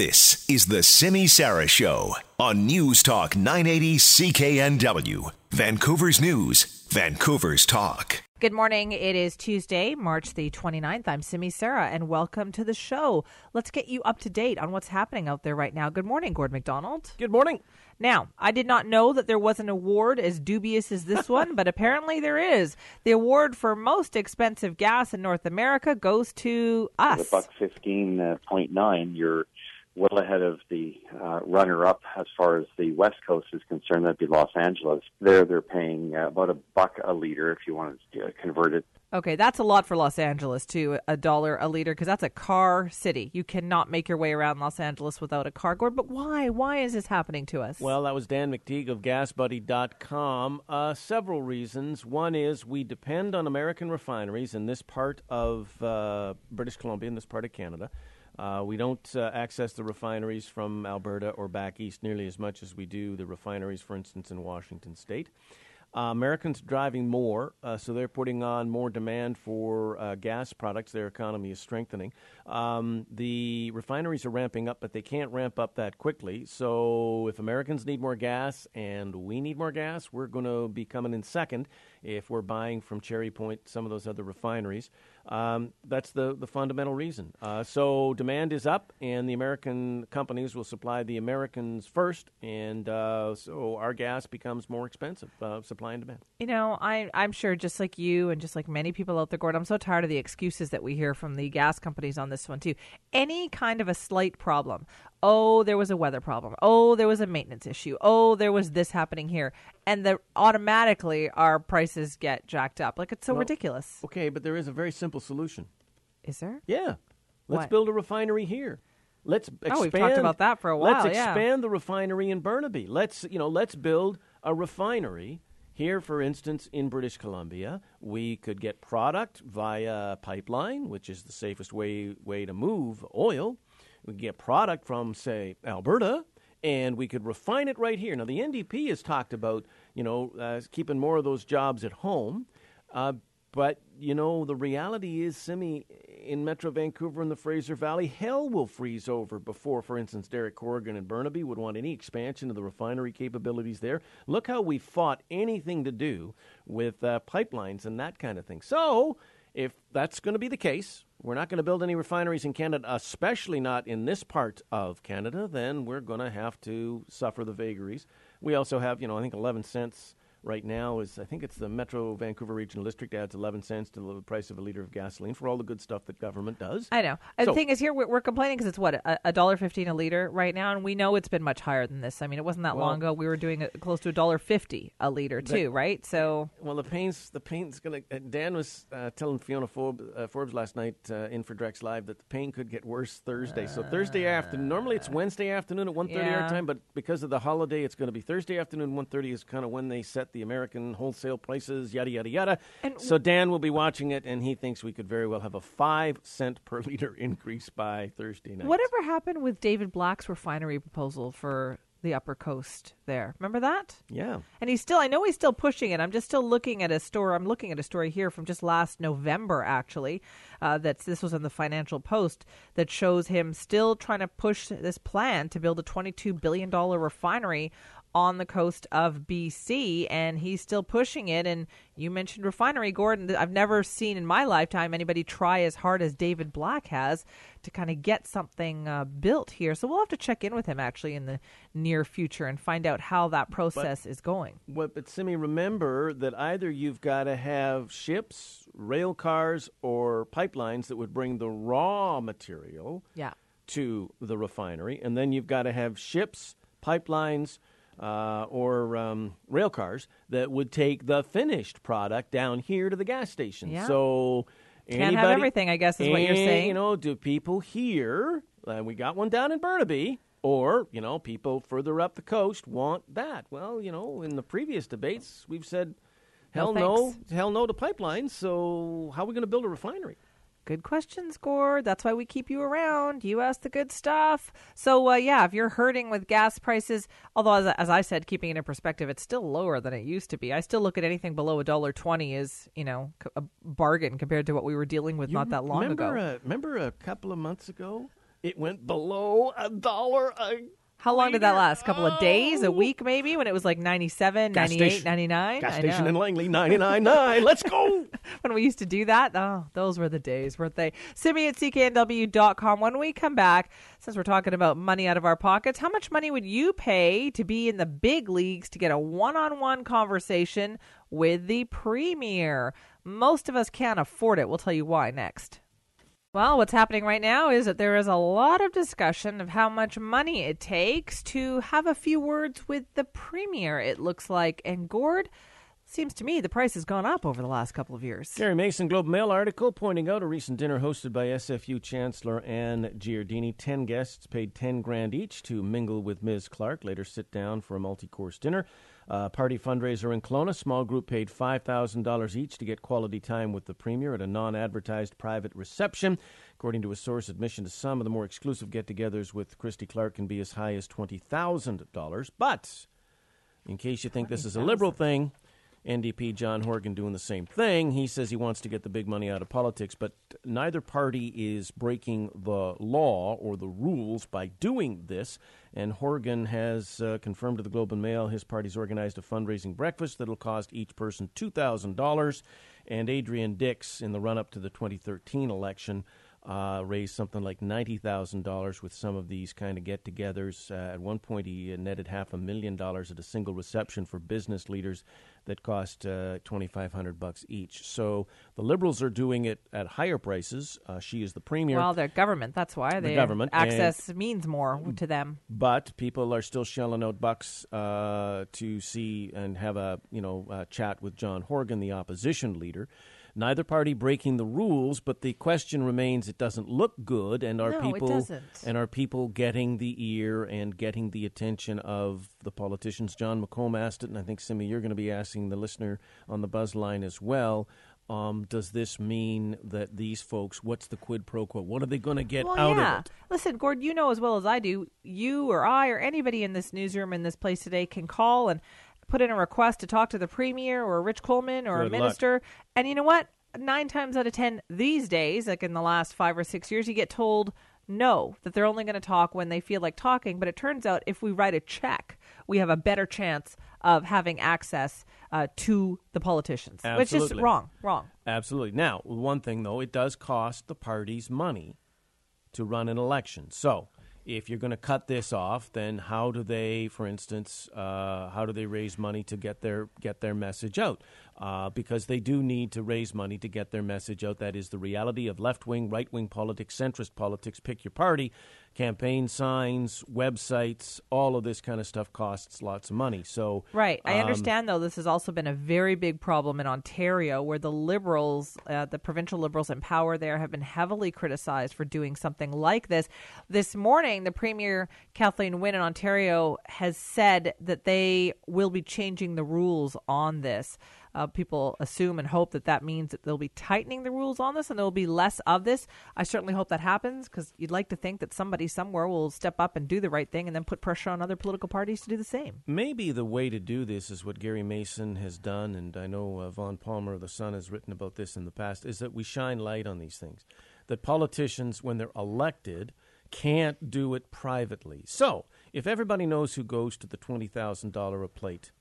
This is the Simi Sara Show on News Talk 980 CKNW, Vancouver's News, Vancouver's Talk. Good morning. It is Tuesday, March the 29th. I'm Simi Sara, and welcome to the show. Let's get you up to date on what's happening out there right now. Good morning, Gord McDonald. Good morning. Now, I did not know that there was an award as dubious as this one, but apparently there is. The award for most expensive gas in North America goes to us. The buck fifteen uh, point. You're well ahead of the uh, runner-up as far as the West Coast is concerned. That'd be Los Angeles. There, they're paying uh, about a buck a liter if you want to uh, convert it. Okay, that's a lot for Los Angeles too. A dollar a liter because that's a car city. You cannot make your way around Los Angeles without a car. Gord, but why? Why is this happening to us? Well, that was Dan McTeague of GasBuddy.com. Uh, several reasons. One is we depend on American refineries in this part of uh, British Columbia, in this part of Canada. Uh, we don't uh, access the refineries from Alberta or back east nearly as much as we do the refineries, for instance, in Washington state. Uh, Americans are driving more, uh, so they're putting on more demand for uh, gas products. Their economy is strengthening. Um, the refineries are ramping up, but they can't ramp up that quickly. So if Americans need more gas and we need more gas, we're going to be coming in second if we're buying from Cherry Point, some of those other refineries. Um, that's the, the fundamental reason. Uh, so demand is up, and the American companies will supply the Americans first, and uh, so our gas becomes more expensive. Uh, supply and demand. You know, I, I'm sure just like you and just like many people out there, Gord, I'm so tired of the excuses that we hear from the gas companies on this one, too. Any kind of a slight problem. Oh, there was a weather problem. Oh, there was a maintenance issue. Oh, there was this happening here. And the, automatically our prices get jacked up. Like, it's so Well, ridiculous. Okay, but there is a very simple solution. Is there? Yeah. Let's What? build a refinery here. Let's expand. Oh, we've talked about that for a while, Let's yeah. expand the refinery in Burnaby. Let's you know, let's build a refinery here. For instance, in British Columbia, we could get product via pipeline, which is the safest way way to move oil. We get product from, say, Alberta, and we could refine it right here. Now, the NDP has talked about you know uh, keeping more of those jobs at home. Uh, but, you know, the reality is, Simi, in Metro Vancouver and the Fraser Valley, hell will freeze over before, for instance, Derek Corrigan and Burnaby would want any expansion of the refinery capabilities there. Look how we fought anything to do with uh, pipelines and that kind of thing. So, if that's going to be the case, we're not going to build any refineries in Canada, especially not in this part of Canada, then we're going to have to suffer the vagaries. We also have, you know, I think 11 cents right now is I think it's the Metro Vancouver Regional District adds 11 cents to the price of a liter of gasoline for all the good stuff that government does. I know. So- the thing is, here we're, we're complaining because it's what a a dollar fifteen a liter right now, and we know it's been much higher than this. I mean, it wasn't that Well- long ago we were doing it close to a dollar fifty a liter too, right? So Well, the pain's the pain's gonna. Uh, Dan was uh, telling Fiona Forbes, uh, Forbes last night uh, in for Drex Live that the pain could get worse Thursday. so Thursday afternoon. Normally it's Wednesday afternoon at 1.30 Yeah. our time, but because of the holiday, it's going to be Thursday afternoon. 1.30 is kind of when they set the American wholesale prices. Yada yada yada. And so Dan will be watching it, and he thinks we could very well have a five cent per liter increase by Thursday night. whatever happened with David Black's refinery proposal for the Upper Coast there? Remember that? Yeah. And he's still, I know he's still pushing it. I'm just still looking at a story. I'm looking at a story here from just last November, actually. Uh, that's this was in the Financial Post that shows him still trying to push this plan to build a 22 billion dollar refinery on the coast of BC, and he's still pushing it. And you mentioned refinery, Gordon. I've never seen in my lifetime anybody try as hard as David Black has to kind of get something uh, built here. So we'll have to check in with him actually in the near future and find out how that process is going. What, but Simi, remember that either you've got to have ships, rail cars, or pipelines that would bring the raw material Yeah. to the refinery, and then you've got to have ships, pipelines, uh, or um, rail cars that would take the finished product down here to the gas station. Yeah. So Can't have everything, I guess, is what you're saying. You know, do people here? Uh, we got one down in Burnaby. Or, you know, people further up the coast want that. Well, you know, in the previous debates, we've said, hell No no, hell no to pipelines. So, how are we going to build a refinery? Good questions, Gord. That's why we keep you around. You ask the good stuff. So, uh, yeah, if you're hurting with gas prices, although as, as I said, keeping it in perspective, it's still lower than it used to be. I still look at anything below a dollar twenty as you know a bargain compared to what we were dealing with not that long remember, ago. Uh, remember a couple of months ago, It went below a dollar a How long did that last? A couple of days, a Oh. week maybe, when it was like 97, Gas 98, station- 99? gas I station know. in Langley, 99.9. Let's go. when we used to do that. Oh, those were the days, weren't they? Simi at cknw.com. When we come back, since we're talking about money out of our pockets, how much money would you pay to be in the big leagues to get a one on one conversation with the premier? Most of us can't afford it. We'll tell you why next. Well, what's happening right now is that there is a lot of discussion of how much money it takes to have a few words with the premier, it looks like. And Gord, seems to me the price has gone up over the last couple of years. Gary Mason Globe Mail article pointing out a recent dinner hosted by SFU Chancellor Anne Giardini. Ten guests paid ten grand each to mingle with Ms. Clark, later sit down for a multi-course dinner. Uh, party fundraiser in Kelowna. Small group paid $5,000 each to get quality time with the Premier at a non advertised private reception. According to a source, admission to some of the more exclusive get togethers with Christy Clark can be as high as $20,000. But in case you think this is a liberal thing, NDP John Horgan doing the same thing. He says he wants to get the big money out of politics, but neither party is breaking the law or the rules by doing this. And Horgan has uh, confirmed to the Globe and Mail his party's organized a fundraising breakfast that'll cost each person $2,000. And Adrian Dix, in the run up to the 2013 election, uh, raised something like ninety thousand dollars with some of these kind of get-togethers. Uh, at one point, he uh, netted half a million dollars at a single reception for business leaders that cost uh, twenty-five hundred bucks each. So the Liberals are doing it at higher prices. Uh, she is the premier. Well, they're government. That's why they government, access means more to them. but people are still shelling out bucks uh, to see and have a you know uh, chat with John Horgan, the opposition leader. Neither party breaking the rules, but the question remains: It doesn't look good, and are No, people and are people getting the ear and getting the attention of the politicians? Jon McComb asked it, and I think Simi, you're going to be asking the listener on the buzz line as well. Um, does this mean that these folks? What's the quid pro quo? What are they going to get Well, out yeah. of it? Listen, Gord, you know as well as I do, you or I or anybody in this newsroom in this place today can call and put in a request to talk to the premier or Rich Coleman or a Good luck. minister. And you know what? Nine times out of ten these days, like in the last five or six years, you get told no, that they're only going to talk when they feel like talking. But it turns out if we write a check, we have a better chance of having access uh, to the politicians, which is Absolutely. wrong. Wrong. Absolutely. Now, one thing though, it does cost the parties money to run an election. So, if you're going to cut this off, then how do they, for instance, uh, how do they raise money to get their get their message out? Uh, because they do need to raise money to get their message out. That is the reality of left wing, right wing politics, centrist politics. Pick your party. Campaign signs, websites, all of this kind of stuff costs lots of money. So, Right. I um, understand, though, this has also been a very big problem in Ontario, where the Liberals, uh, the provincial Liberals in power there, have been heavily criticized for doing something like this. This morning, the Premier, Kathleen Wynne in Ontario, has said that they will be changing the rules on this. Uh, people assume and hope that that means that they'll be tightening the rules on this and there will be less of this. I certainly hope that happens because you'd like to think that somebody somewhere will step up and do the right thing and then put pressure on other political parties to do the same. Maybe the way to do this is what Gary Mason has done, and I know uh, Vaughn Palmer of The Sun has written about this in the past, is that we shine light on these things. That politicians, when they're elected, can't do it privately. So, if everybody knows who goes to the $20,000 a plate,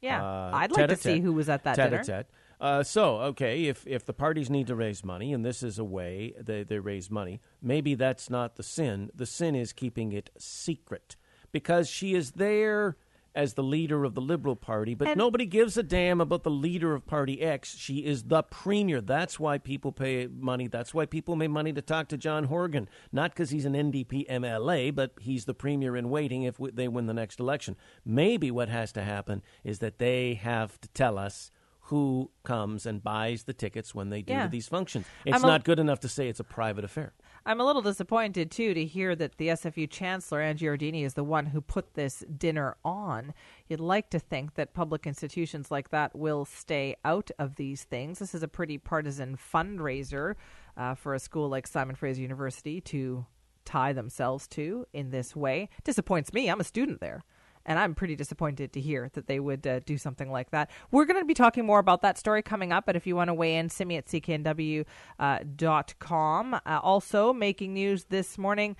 Yeah, uh, I'd like to see who was at that dinner. tete-a-tete. Uh, so, okay, if, if the parties need to raise money, and this is a way they, they raise money, maybe that's not the sin. The sin is keeping it secret because she is there as the leader of the Liberal Party, but And- nobody gives a damn about the leader of Party X. She is the premier. That's why people pay money. That's why people pay money to talk to John Horgan. Not because he's an NDP MLA, but he's the premier in waiting if w- they win the next election. Maybe what has to happen is that they have to tell us who comes and buys the tickets when they do Yeah. these functions. It's a- not good enough to say it's a private affair. I'm a little disappointed too to hear that the SFU chancellor Angie Giardini is the one who put this dinner on. You'd like to think that public institutions like that will stay out of these things. This is a pretty partisan fundraiser uh, for a school like Simon Fraser University to tie themselves to in this way. Disappoints me. I'm a student there. And I'm pretty disappointed to hear that they would uh, do something like that. We're going to be talking more about that story coming up, but if you want to weigh in, Simi at cknw.com. Uh. Uh, also, making news this morning.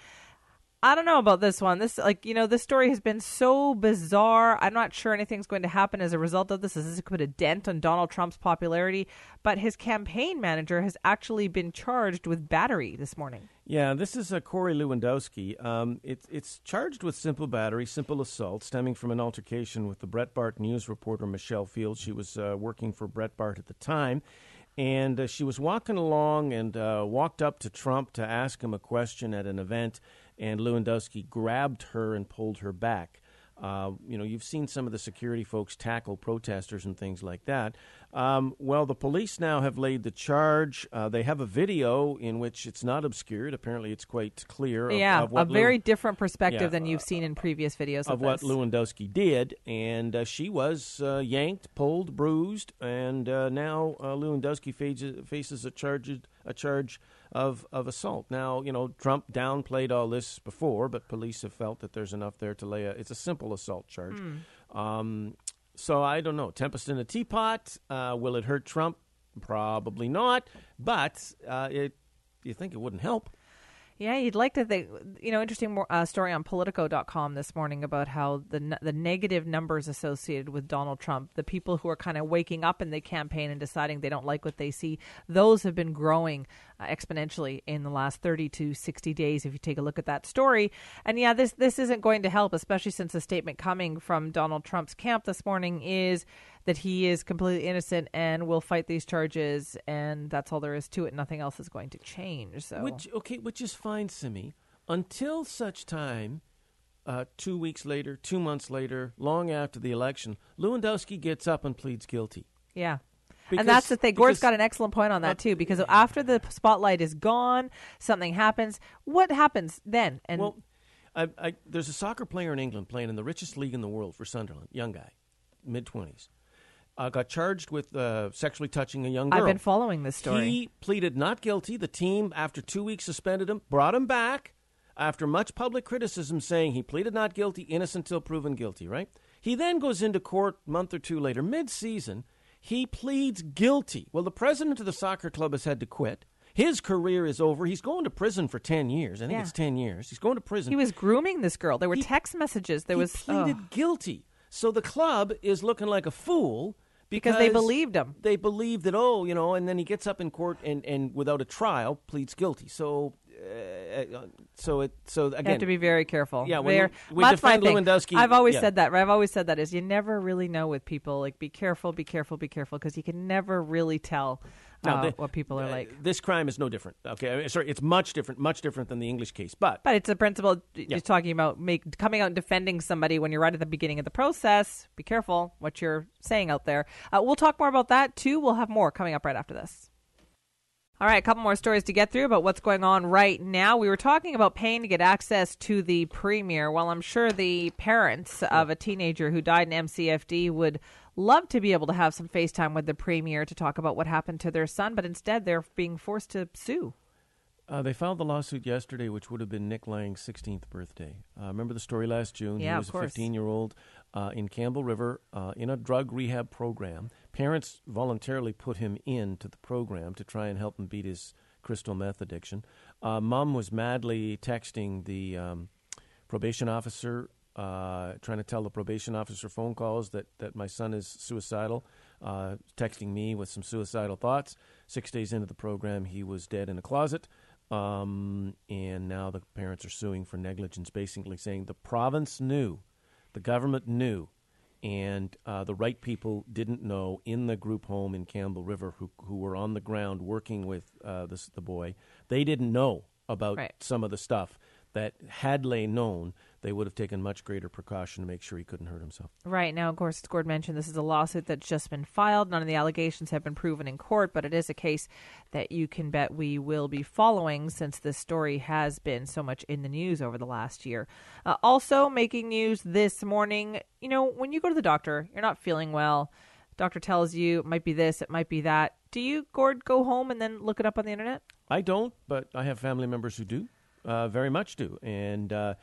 I don't know about this one. This, like, you know, this story has been so bizarre. I'm not sure anything's going to happen as a result of this. This could put a dent on Donald Trump's popularity. But his campaign manager has actually been charged with battery this morning. Yeah, this is uh, Corey Lewandowski. Um, it, it's charged with simple battery, simple assault, stemming from an altercation with the Breitbart News reporter Michelle Fields. She was uh, working for Breitbart at the time and uh, she was walking along and uh, walked up to Trump to ask him a question at an event, and Lewandowski grabbed her and pulled her back. Uh, you know, you've seen some of the security folks tackle protesters and things like that. Um, well, the police now have laid the charge. Uh, they have a video in which it's not obscured. Apparently, it's quite clear. Of, yeah, of a very Lew- different perspective Yeah, than you've seen in previous videos of of, what. Lewandowski did, and uh, she was uh, yanked, pulled, bruised, and uh, now uh, Lewandowski faces, faces a charge a charge of of assault. Now, you know, Trump downplayed all this before, but police have felt that there's enough there to lay a. It's a simple assault charge. Um, so I don't know. Tempest in a teapot. Uh, will it hurt Trump? Probably not. But uh, it. You think it wouldn't help? Yeah, you'd like to think, you know, interesting more, uh, story on Politico.com this morning about how the the negative numbers associated with Donald Trump, the people who are kind of waking up in the campaign and deciding they don't like what they see, those have been growing exponentially in the last 30 to 60 days if you take a look at that story. And yeah, this this isn't going to help, especially since the statement coming from Donald Trump's camp this morning is that he is completely innocent and will fight these charges and that's all there is to it. Nothing else is going to change. So Which okay, which is fine, Simi, until such time. Uh, two weeks later, two months later, long after the election, Lewandowski gets up and pleads guilty. Yeah. Because- and that's the thing. Gord's because- got an excellent point on that Uh, too, because after the spotlight is gone, something happens. What happens then? And well, I, I, there's a soccer player in England playing in the richest league in the world for Sunderland, young guy, mid twenties. Uh, got charged with uh, sexually touching a young girl. I've been following this story. He pleaded not guilty. The team, after two weeks, suspended him, brought him back after much public criticism, saying he pleaded not guilty, innocent till proven guilty. Right? He then goes into court a month or two later, mid-season. He pleads guilty. Well, the president of the soccer club has had to quit. His career is over. He's going to prison for ten years. I think Yeah. it's ten years. He's going to prison he was grooming this girl. There were He- text messages. There he was oh. pleaded guilty. So the club is looking like a fool Because they believed him. They believed that oh, you know, and then he gets up in court and, and without a trial pleads guilty. So uh, so it so again you have to be very careful. Yeah, when Very- we that's my defend. Lewandowski, I've always yeah. said that. I've always said that is you never really know with people. Like, be careful, be careful, be careful, because you can never really tell uh, the- what people are uh, like. This crime is no different. Okay, I mean, sorry, it's much different, much different than the English case. But But it's a principle. You're talking about make coming out and defending somebody when you're right at the beginning of the process. Be careful what you're saying out there. Uh, we'll talk more about that too. We'll have more coming up right after this. All right, a couple more stories to get through about what's going on right now. We were talking about paying to get access to the premier. Well, I'm sure the parents of a teenager who died in MCFD would love to be able to have some FaceTime with the premier to talk about what happened to their son, but instead they're being forced to sue. Uh, they filed the lawsuit yesterday, which would have been Nick Lang's 16th birthday. Uh, remember the story last June? Yeah, he of was a 15 year old uh, in Campbell River uh, in a drug rehab program. Parents voluntarily put him into the program to try and help him beat his crystal meth addiction. Uh, Mom was madly texting the um, probation officer, uh, trying to tell the probation officer phone calls that, that my son is suicidal, uh, texting me with some suicidal thoughts. Six days into the program, he was dead in a closet. Um, and now the parents are suing for negligence, basically saying the province knew, the government knew, and uh, the right people didn't know in the group home in Campbell River who, who were on the ground working with uh, this, the boy. They didn't know about Right. some of the stuff that had they known, they would have taken much greater precaution to make sure he couldn't hurt himself. Right now, of course, as Gord mentioned, this is a lawsuit that's just been filed. None of the allegations have been proven in court, but it is a case that you can bet we will be following since this story has been so much in the news over the last year. Uh, also, making news this morning, you know, when you go to the doctor, you're not feeling well. Doctor tells you it might be this, it might be that. Do you, Gord, go home and then look it up on the internet? I don't, but I have family members who do, uh, very much do. And uh,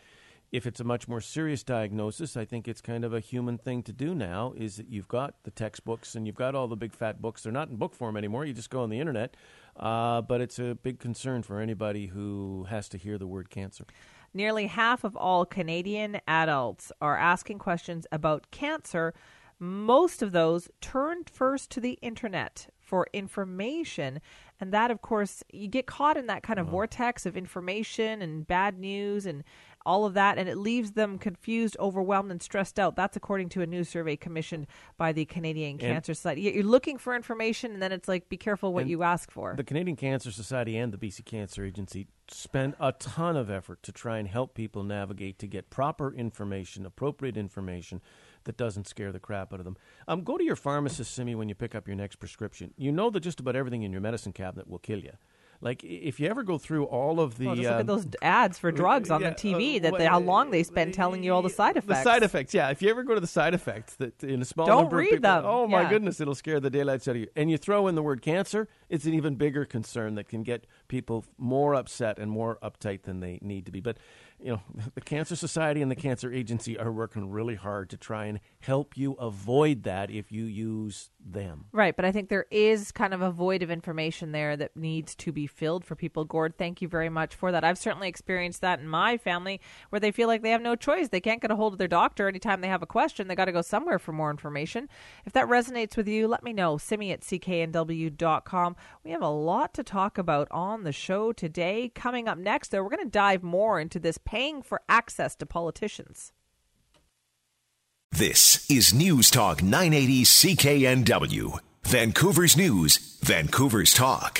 If it's a much more serious diagnosis, I think it's kind of a human thing to do now. Is that you've got the textbooks and you've got all the big fat books. They're not in book form anymore. You just go on the internet. Uh, but it's a big concern for anybody who has to hear the word cancer. Nearly half of all Canadian adults are asking questions about cancer. Most of those turned first to the internet for information. And that, of course, you get caught in that kind of vortex of information and bad news and all of that, and it leaves them confused, overwhelmed, and stressed out. That's according to a new survey commissioned by the Canadian And- Cancer Society. You're looking for information, and then it's like, be careful what you ask for. The Canadian Cancer Society and the BC Cancer Agency spend a ton of effort to try and help people navigate to get proper information, appropriate information that doesn't scare the crap out of them. Um, go to your pharmacist, Simi, when you pick up your next prescription. You know that just about everything in your medicine cabinet will kill you. Like if you ever go through all of the well, just look um, at those ads for drugs on yeah, the TV. uh, that they, how long they spend telling you all the side effects. The side effects, yeah. If you ever go to the side effects, that in a small Don't number of read people, them. oh my Yeah. goodness, it'll scare the daylights out of you. And you throw in the word cancer, it's an even bigger concern that can get people more upset and more uptight than they need to be. But you know, the Cancer Society and the Cancer Agency are working really hard to try and help you avoid that if you use them. Right, but I think there is kind of a void of information there that needs to be filled for people. Gord, thank you very much for that. I've certainly experienced that in my family where they feel like they have no choice. They can't get a hold of their doctor anytime they have a question. They got to go somewhere for more information. If that resonates with you, let me know. Simi at cknw.com. We have a lot to talk about on the show today. Coming up next, though, we're going to dive more into this paying for access to politicians. This is News Talk 980 CKNW, Vancouver's News, Vancouver's Talk.